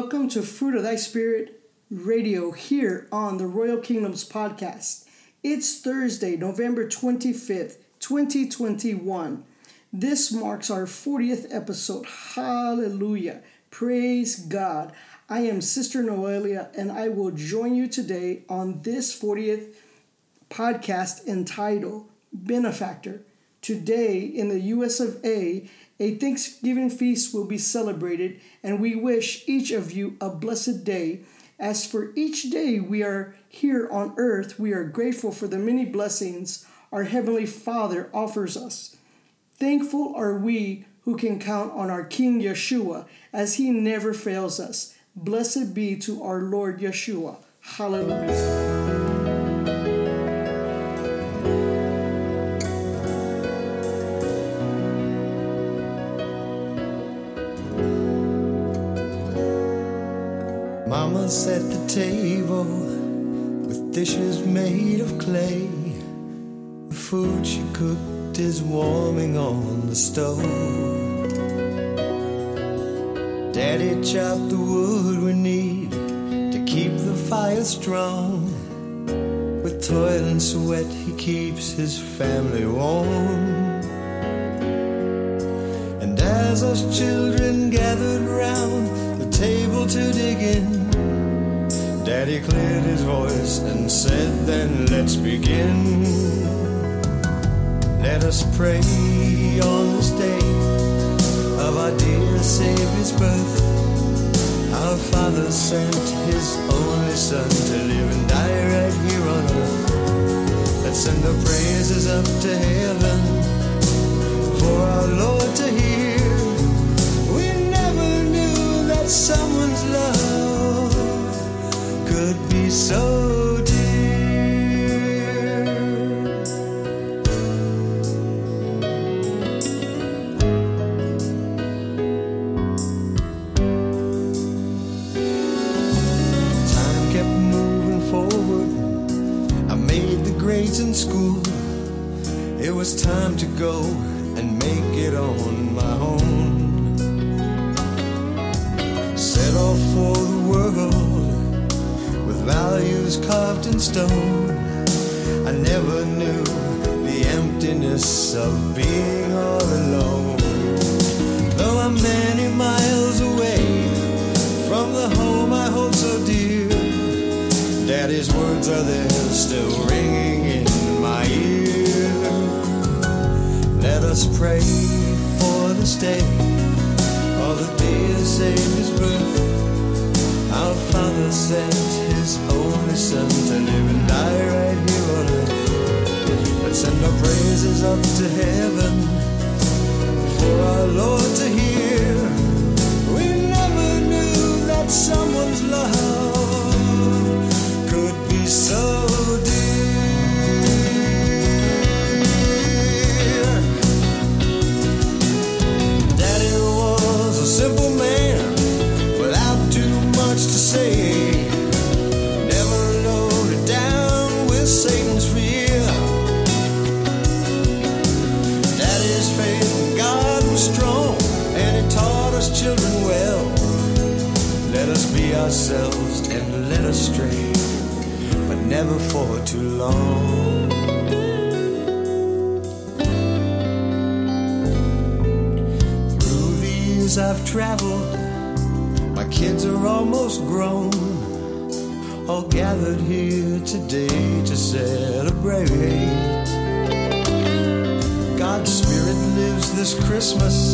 welcome to Fruit of Thy Spirit Radio here on the Royal Kingdoms podcast. It's Thursday, November 25th, 2021. This marks our 40th episode. Hallelujah. Praise God. I am Sister Noelia, and I will join you today on this 40th podcast entitled Benefactor. Today in the US of A, a Thanksgiving feast will be celebrated, and we wish each of you a blessed day. As for each day we are here on earth, we are grateful for the many blessings our Heavenly Father offers us. Thankful are we who can count on our King Yeshua, as he never fails us. Blessed be to our Lord Yeshua. Hallelujah. Set the table with dishes made of clay. The food she cooked is warming on the stove. Daddy chopped the wood we need to keep the fire strong. With toil and sweat, he keeps his family warm. And as us children gathered round the table to dig in, Daddy cleared his voice and said, Then let's begin. Let us pray on this day of our dear Savior's birth. Our Father sent His only Son to live and die right here on earth. Let's send the praises up to heaven for our Lord to hear. We never knew that someone's love could be so dear. Time kept moving forward. I made the grades in school. It was time to go and make it on my own. Set off for the world values carved in stone. I never knew the emptiness of being all alone. Though I'm many miles away from the home I hold so dear, Daddy's words are there still ringing in my ear. Let us pray for this day, or the day dear Savior's birth. Our Father sent His only Son to live and die right here on earth. Let's send our praises up to heaven for our Lord to hear.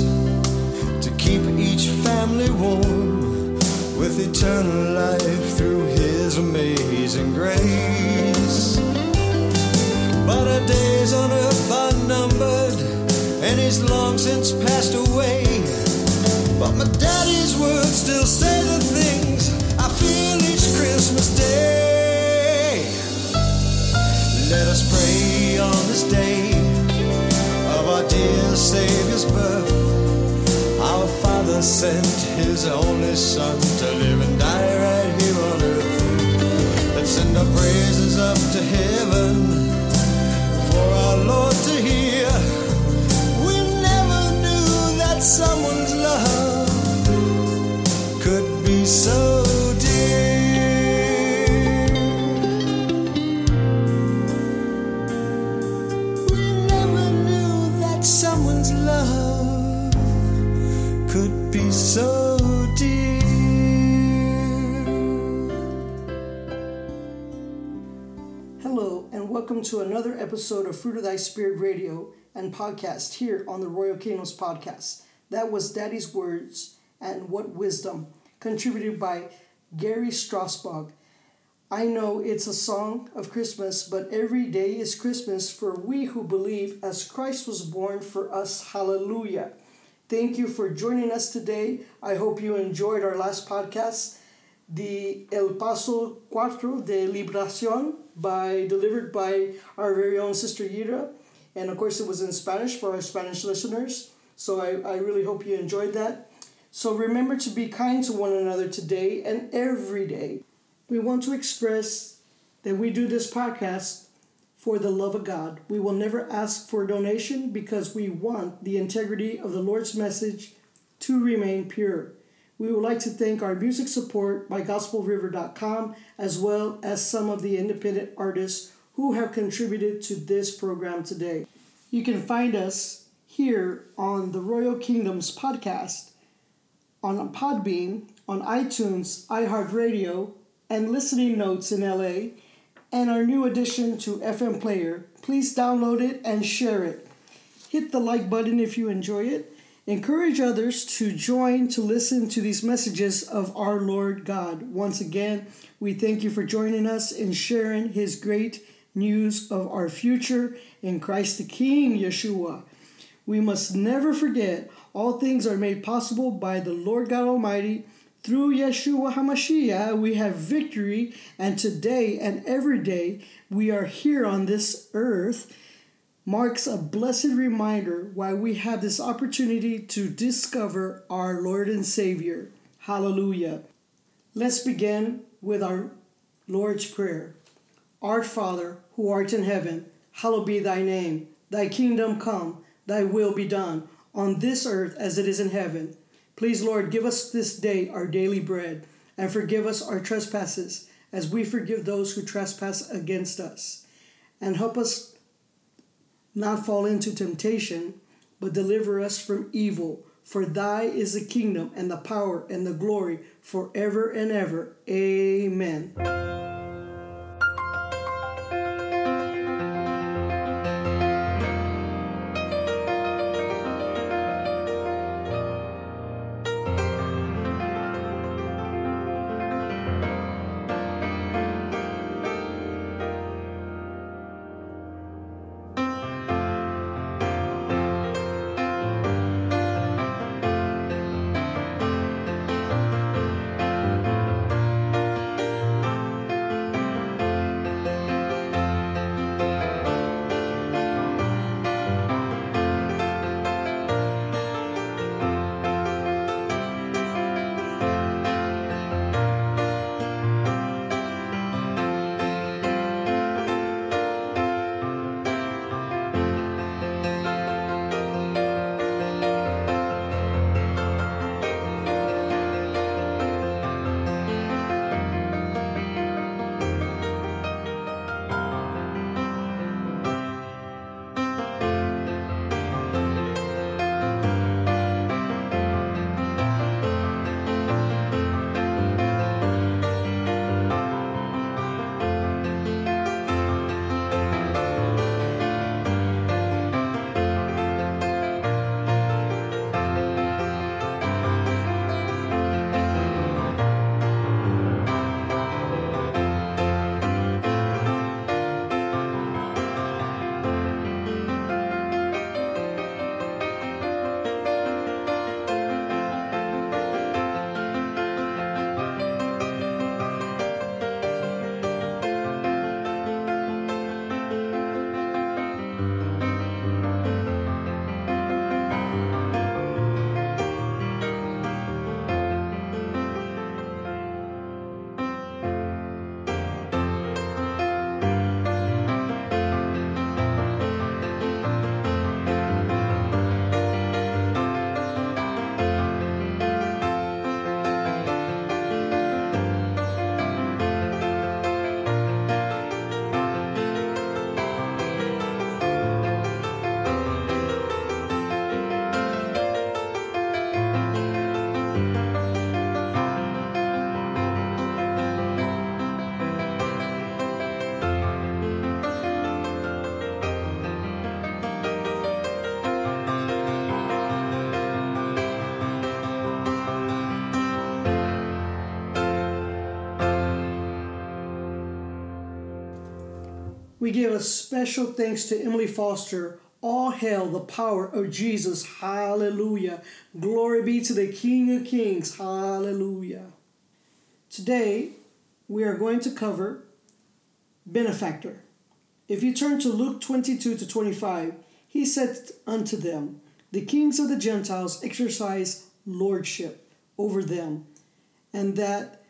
To keep each family warm with eternal life through His amazing grace. But our days on earth are numbered, and He's long since passed away. But my daddy's words still say the things I feel each Christmas day. Let us pray on this day our dear Savior's birth. Our Father sent His only Son to live and die right here on earth. Let's send our praises up to heaven for our Lord to hear. We never knew that someone's welcome to another episode of Fruit of Thy Spirit Radio and podcast here on the Royal Kingdoms podcast. That was Daddy's Words and What Wisdom, contributed by Gary Strasbog. I know it's a song of Christmas, but every day is Christmas for we who believe as Christ was born for us. Hallelujah. Thank you for joining us today. I hope you enjoyed our last podcast, the El Paso Cuatro de Liberación, by delivered by our very own Sister Yira. And of course, it was in Spanish for our Spanish listeners. So I, I really hope you enjoyed that. So remember to be kind to one another today and every day. We want to express that we do this podcast for the love of God. We will never ask for a donation because we want the integrity of the Lord's message to remain pure. We would like to thank our music support by gospelriver.com as well as some of the independent artists who have contributed to this program today. You can find us here on the Royal Kingdoms podcast on Podbean, on iTunes, iHeartRadio, and listening notes in LA and our new addition to FM Player. Please download it and share it. Hit the like button if you enjoy it. Encourage others to join to listen to these messages of our Lord God. Once again, we thank you for joining us in sharing His great news of our future in Christ the King, Yeshua. We must never forget all things are made possible by the Lord God Almighty through Yeshua HaMashiach, we have victory, and today and every day we are here on this earth marks a blessed reminder why we have this opportunity to discover our Lord and Savior. Hallelujah. Let's begin with our Lord's Prayer. Our Father, who art in heaven, hallowed be thy name. Thy kingdom come, thy will be done, on this earth as it is in heaven. Please, Lord, give us this day our daily bread, and forgive us our trespasses, as we forgive those who trespass against us. And help us not fall into temptation, but deliver us from evil. For thy is the kingdom, and the power, and the glory, forever and ever. Amen. We give a special thanks to Emily Foster. All hail the power of Jesus. Hallelujah. Glory be to the King of Kings. Hallelujah. Today, we are going to cover benefactor. If you turn to Luke 22 to 25, he said unto them, The kings of the Gentiles exercise lordship over them, and that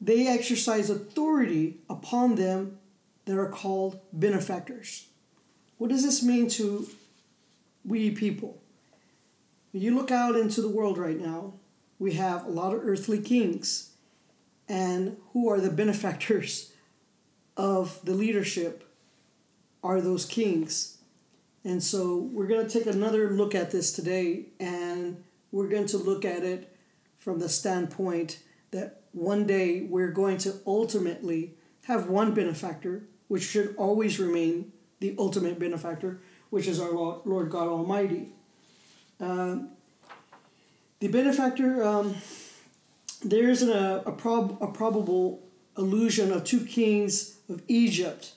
they exercise authority upon them that are called benefactors. What does this mean to we people? When you look out into the world right now, we have a lot of earthly kings. And who are the benefactors of the leadership are those kings. And so we're going to take another look at this today, and we're going to look at it from the standpoint that one day we're going to ultimately have one benefactor, which should always remain the ultimate benefactor, which is our Lord God Almighty. Um, the benefactor, um, there is a, a, prob- a probable allusion of two kings of Egypt,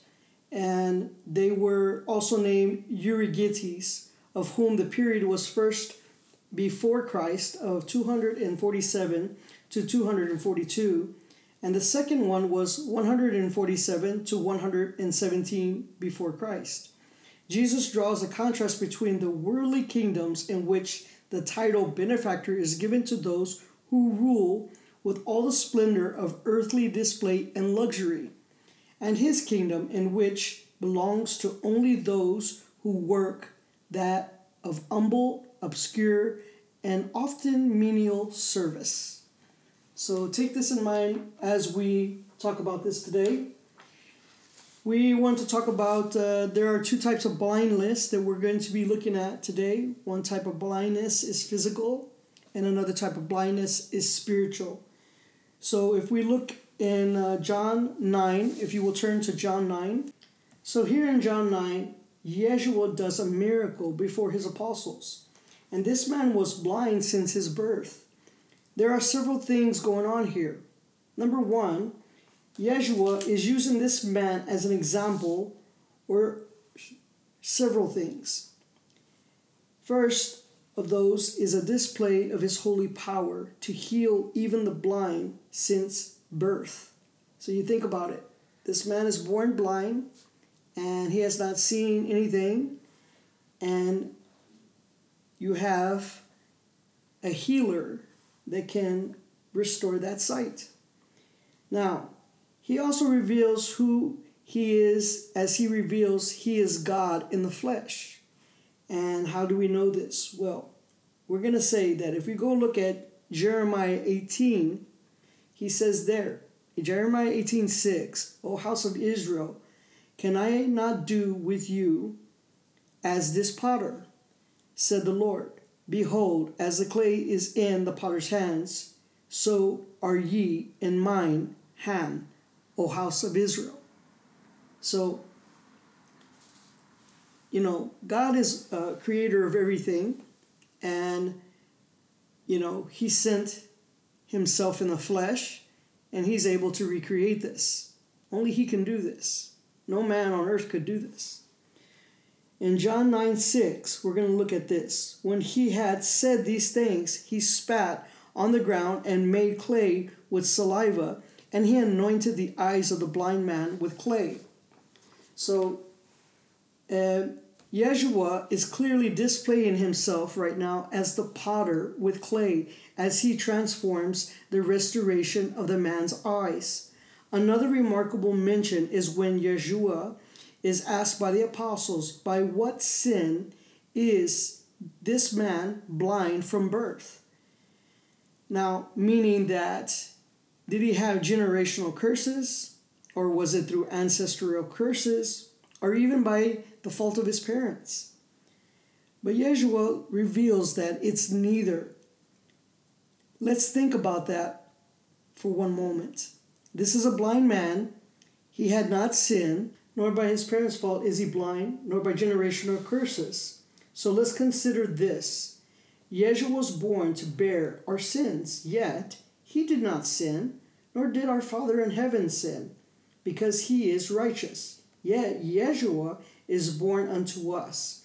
and they were also named Euergetes, of whom the period was first before Christ of 247 to 242, and the second one was 147 to 117 before Christ. Jesus draws a contrast between the worldly kingdoms in which the title benefactor is given to those who rule with all the splendor of earthly display and luxury, and his kingdom in which belongs to only those who work that of humble, obscure, and often menial service. So take this in mind as we talk about this today. We want to talk about uh, there are two types of blindness that we're going to be looking at today. One type of blindness is physical, and another type of blindness is spiritual. So if we look in uh, John 9, if you will turn to John 9. So here in John 9, Yeshua does a miracle before his apostles. And this man was blind since his birth. There are several things going on here. Number one, Yeshua is using this man as an example or several things. First of those is a display of his holy power to heal even the blind since birth. So you think about it. This man is born blind and he has not seen anything, and you have a healer that can restore that sight. Now, he also reveals who he is as he reveals he is God in the flesh. And how do we know this? Well, we're going to say that if we go look at Jeremiah 18, he says there, Jeremiah 18 6, O house of Israel, can I not do with you as this potter? said the Lord. Behold, as the clay is in the potter's hands, so are ye in mine hand, O house of Israel. So, you know, God is a creator of everything, and, you know, He sent Himself in the flesh, and He's able to recreate this. Only He can do this. No man on earth could do this. In John 9 6, we're going to look at this. When he had said these things, he spat on the ground and made clay with saliva, and he anointed the eyes of the blind man with clay. So, uh, Yeshua is clearly displaying himself right now as the potter with clay as he transforms the restoration of the man's eyes. Another remarkable mention is when Yeshua is asked by the apostles, By what sin is this man blind from birth? Now, meaning that did he have generational curses, or was it through ancestral curses, or even by the fault of his parents? But Yeshua reveals that it's neither. Let's think about that for one moment. This is a blind man. He had not sinned, nor by his parents' fault is he blind, nor by generational curses. So let's consider this. Yeshua was born to bear our sins, yet he did not sin, nor did our Father in heaven sin, because he is righteous. Yet Yeshua is born unto us.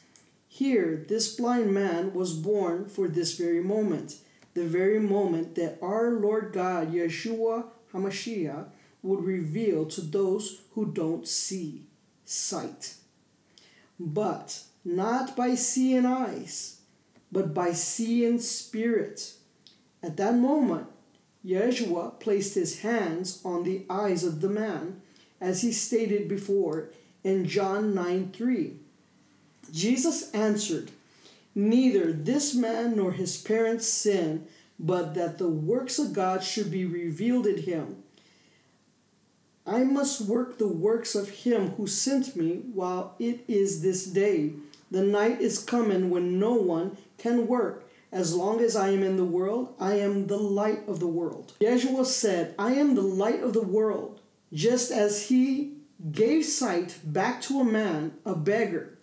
Here, this blind man was born for this very moment, the very moment that our Lord God, Yeshua HaMashiach, would reveal to those who don't see sight. But not by seeing eyes, but by seeing spirit. At that moment, Yeshua placed his hands on the eyes of the man, as he stated before in John 9 3. Jesus answered, Neither this man nor his parents sinned, but that the works of God should be revealed in him. I must work the works of him who sent me while it is this day. The night is coming when no one can work. As long as I am in the world, I am the light of the world. Yeshua said, I am the light of the world. Just as he gave sight back to a man, a beggar,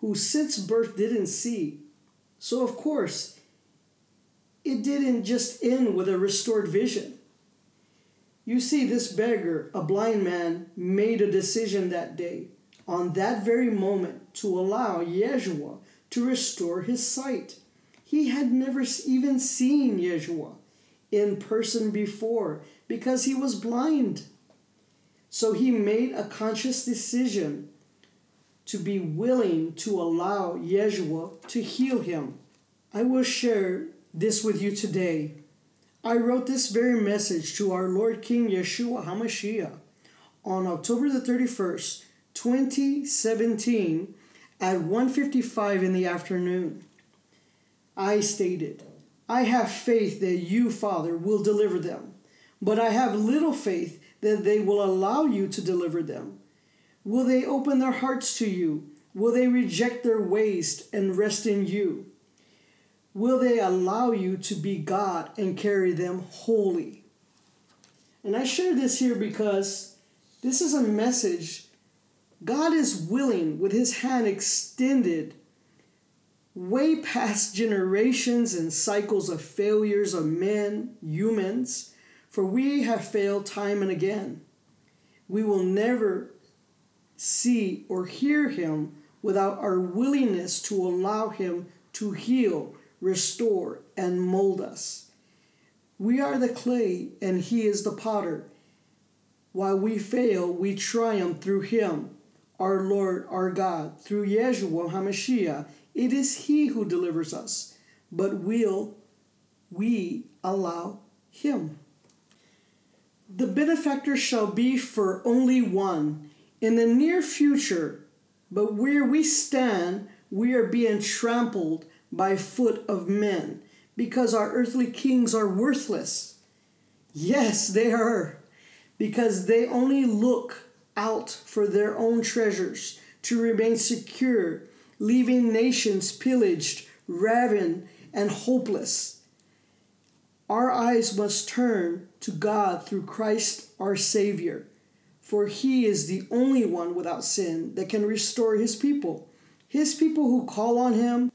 who since birth didn't see. So, of course, it didn't just end with a restored vision. You see, this beggar, a blind man, made a decision that day, on that very moment, to allow Yeshua to restore his sight. He had never even seen Yeshua in person before because he was blind. So he made a conscious decision to be willing to allow Yeshua to heal him. I will share this with you today. I wrote this very message to our Lord King Yeshua HaMashiach on October the 31st, 2017 at 1:55 in the afternoon. I stated, I have faith that you, Father, will deliver them, but I have little faith that they will allow you to deliver them. Will they open their hearts to you? Will they reject their ways and rest in you? Will they allow you to be God and carry them holy? And I share this here because this is a message. God is willing, with his hand extended, way past generations and cycles of failures of men, humans, for we have failed time and again. We will never see or hear him without our willingness to allow him to heal, restore, and mold us. We are the clay and he is the potter. While we fail, we triumph through him, our Lord, our God, through Yeshua HaMashiach it is He who delivers us, but will we allow Him? The benefactor shall be for only one in the near future, but where we stand, we are being trampled by foot of men because our earthly kings are worthless. Yes, they are, because they only look out for their own treasures to remain secure leaving nations pillaged, raven, and hopeless. Our eyes must turn to God through Christ our Savior, for He is the only one without sin that can restore His people. His people who call on Him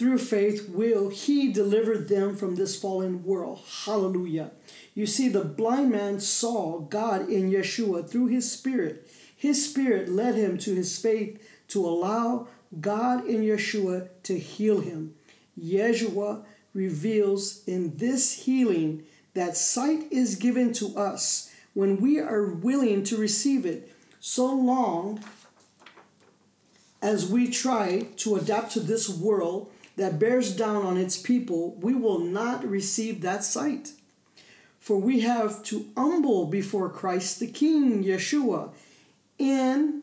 through faith will He deliver them from this fallen world. Hallelujah. You see, the blind man saw God in Yeshua through His Spirit. His Spirit led him to his faith to allow God in Yeshua to heal him. Yeshua reveals in this healing that sight is given to us when we are willing to receive it, so long as we try to adapt to this world that bears down on its people, we will not receive that sight. For we have to humble before Christ the King, Yeshua, in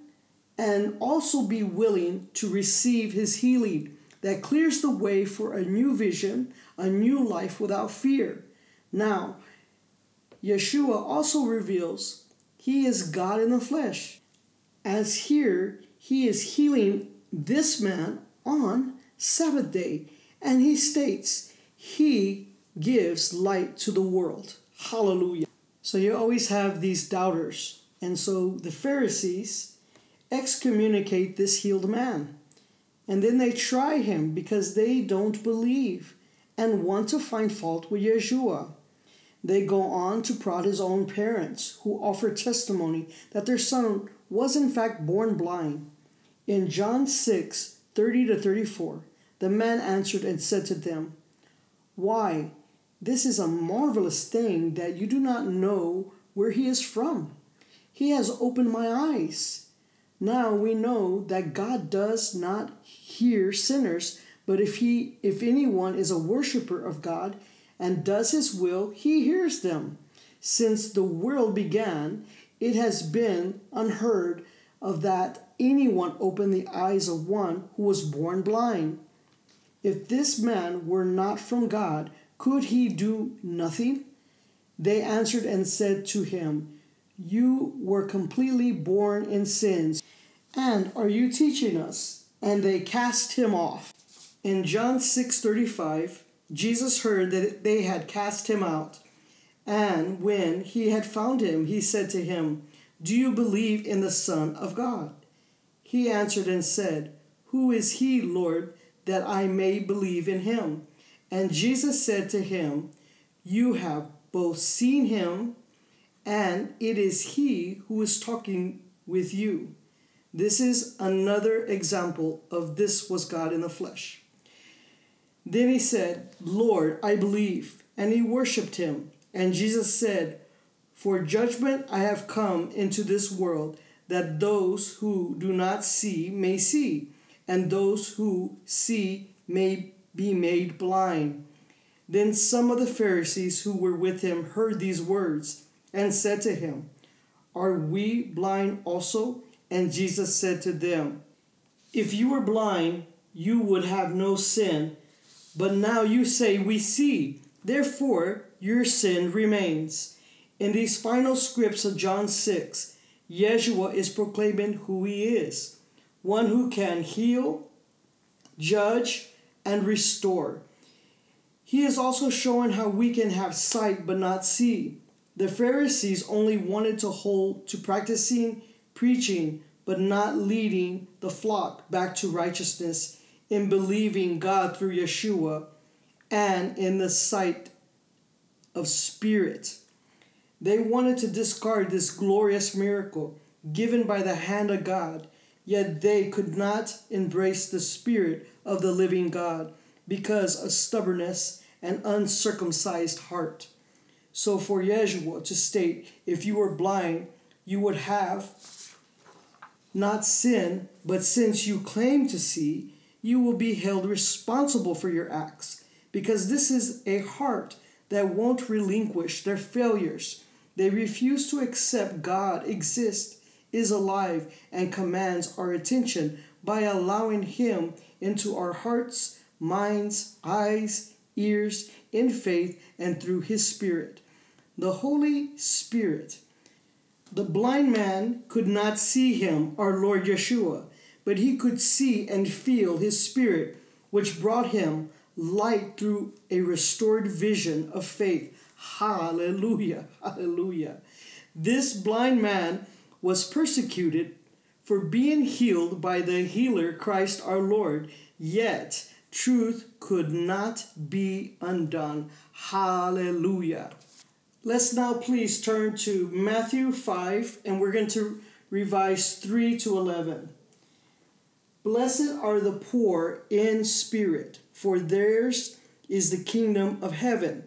and also be willing to receive his healing that clears the way for a new vision, a new life without fear. Now, Yeshua also reveals he is God in the flesh, as here he is healing this man on Sabbath day, and he states he gives light to the world. Hallelujah. So you always have these doubters. And so the Pharisees, excommunicate this healed man. And then they try him because they don't believe and want to find fault with Yeshua. They go on to prod his own parents, who offer testimony that their son was in fact born blind. In John 6 30 to 34, the man answered and said to them, Why, this is a marvelous thing that you do not know where he is from. He has opened my eyes. Now we know that God does not hear sinners, but if he if anyone is a worshiper of God and does his will, he hears them. Since the world began, it has been unheard of that anyone open the eyes of one who was born blind. If this man were not from God, could he do nothing? They answered and said to him, You were completely born in sins, and are you teaching us? And they cast him off. In John 6:35, Jesus heard that they had cast him out. And when he had found him, he said to him, Do you believe in the Son of God? He answered and said, Who is he, Lord, that I may believe in him? And Jesus said to him, You have both seen him, and it is he who is talking with you. This is another example of this was God in the flesh. Then he said, Lord, I believe. And he worshiped him. And Jesus said, For judgment I have come into this world, that those who do not see may see, and those who see may be made blind. Then some of the Pharisees who were with him heard these words and said to him, Are we blind also? And Jesus said to them, If you were blind, you would have no sin, but now you say, We see. Therefore, your sin remains. In these final scripts of John 6, Yeshua is proclaiming who he is one who can heal, judge, and restore. He is also showing how we can have sight but not see. The Pharisees only wanted to hold to practicing preaching but not leading the flock back to righteousness in believing God through Yeshua and in the sight of spirit. They wanted to discard this glorious miracle given by the hand of God, yet they could not embrace the spirit of the living God because of stubbornness and uncircumcised heart. So for Yeshua to state, if you were blind, you would have not sin, but since you claim to see, you will be held responsible for your acts, because this is a heart that won't relinquish their failures. They refuse to accept God exists, is alive, and commands our attention by allowing Him into our hearts, minds, eyes, ears, in faith, and through His Spirit. The Holy Spirit. The blind man could not see Him, our Lord Yeshua but he could see and feel his spirit, which brought him light through a restored vision of faith. Hallelujah! Hallelujah! This blind man was persecuted for being healed by the healer Christ our Lord, yet truth could not be undone. Hallelujah. Let's now please turn to Matthew 5, and we're going to revise 3 to 11. Blessed are the poor in spirit, for theirs is the kingdom of heaven.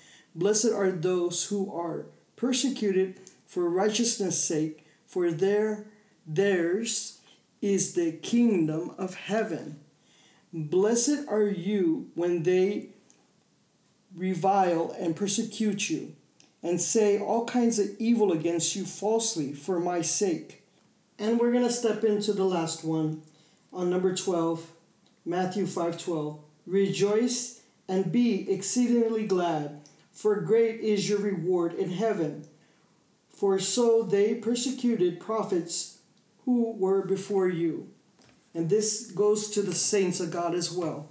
Blessed are those who are persecuted for righteousness' sake, for their theirs is the kingdom of heaven. Blessed are you when they revile and persecute you, and say all kinds of evil against you falsely for my sake. And we're going to step into the last one on number 12, Matthew 5:12. Rejoice and be exceedingly glad, for great is your reward in heaven. For so they persecuted prophets who were before you. And this goes to the saints of God as well.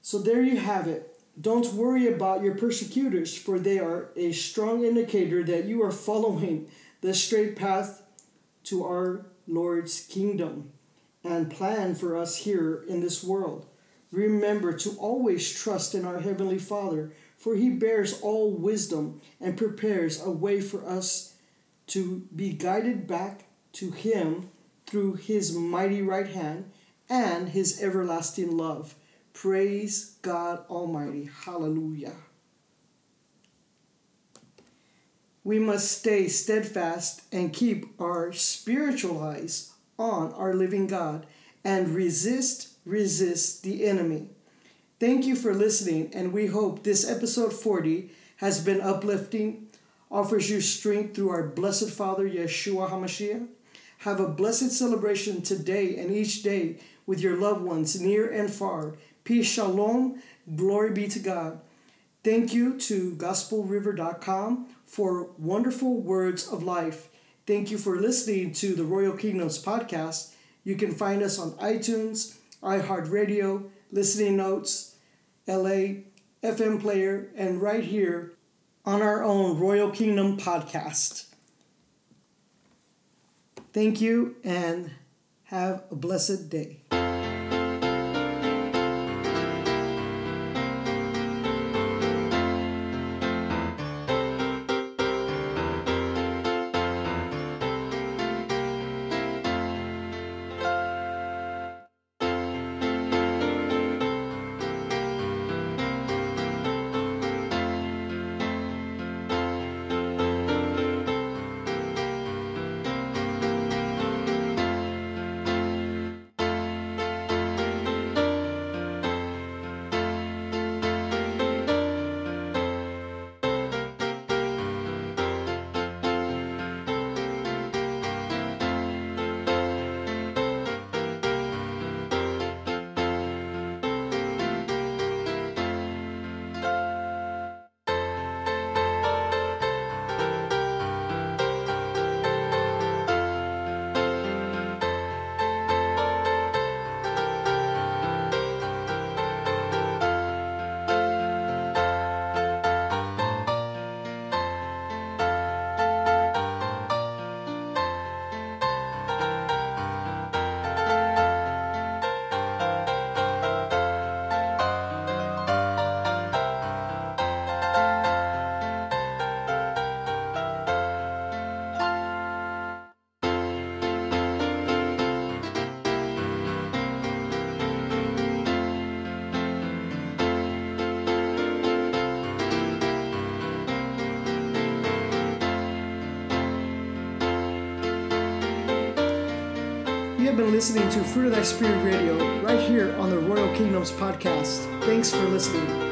So there you have it. Don't worry about your persecutors, for they are a strong indicator that you are following the straight path to our Lord's kingdom and plan for us here in this world. Remember to always trust in our Heavenly Father, for He bears all wisdom and prepares a way for us to be guided back to Him through His mighty right hand and His everlasting love. Praise God Almighty. Hallelujah. We must stay steadfast and keep our spiritual eyes on our living God and resist, resist the enemy. Thank you for listening, and we hope this episode 40 has been uplifting, offers you strength through our blessed Father, Yeshua HaMashiach. Have a blessed celebration today and each day with your loved ones near and far. Peace, shalom, glory be to God. Thank you to gospelriver.com for wonderful words of life. Thank you for listening to the Royal Kingdoms podcast. You can find us on iTunes, iHeartRadio, Listening Notes, LA, FM Player, and right here on our own Royal Kingdom podcast. Thank you and have a blessed day. Been listening to Fruit of Thy Spirit Radio right here on the Royal Kingdoms podcast. Thanks for listening.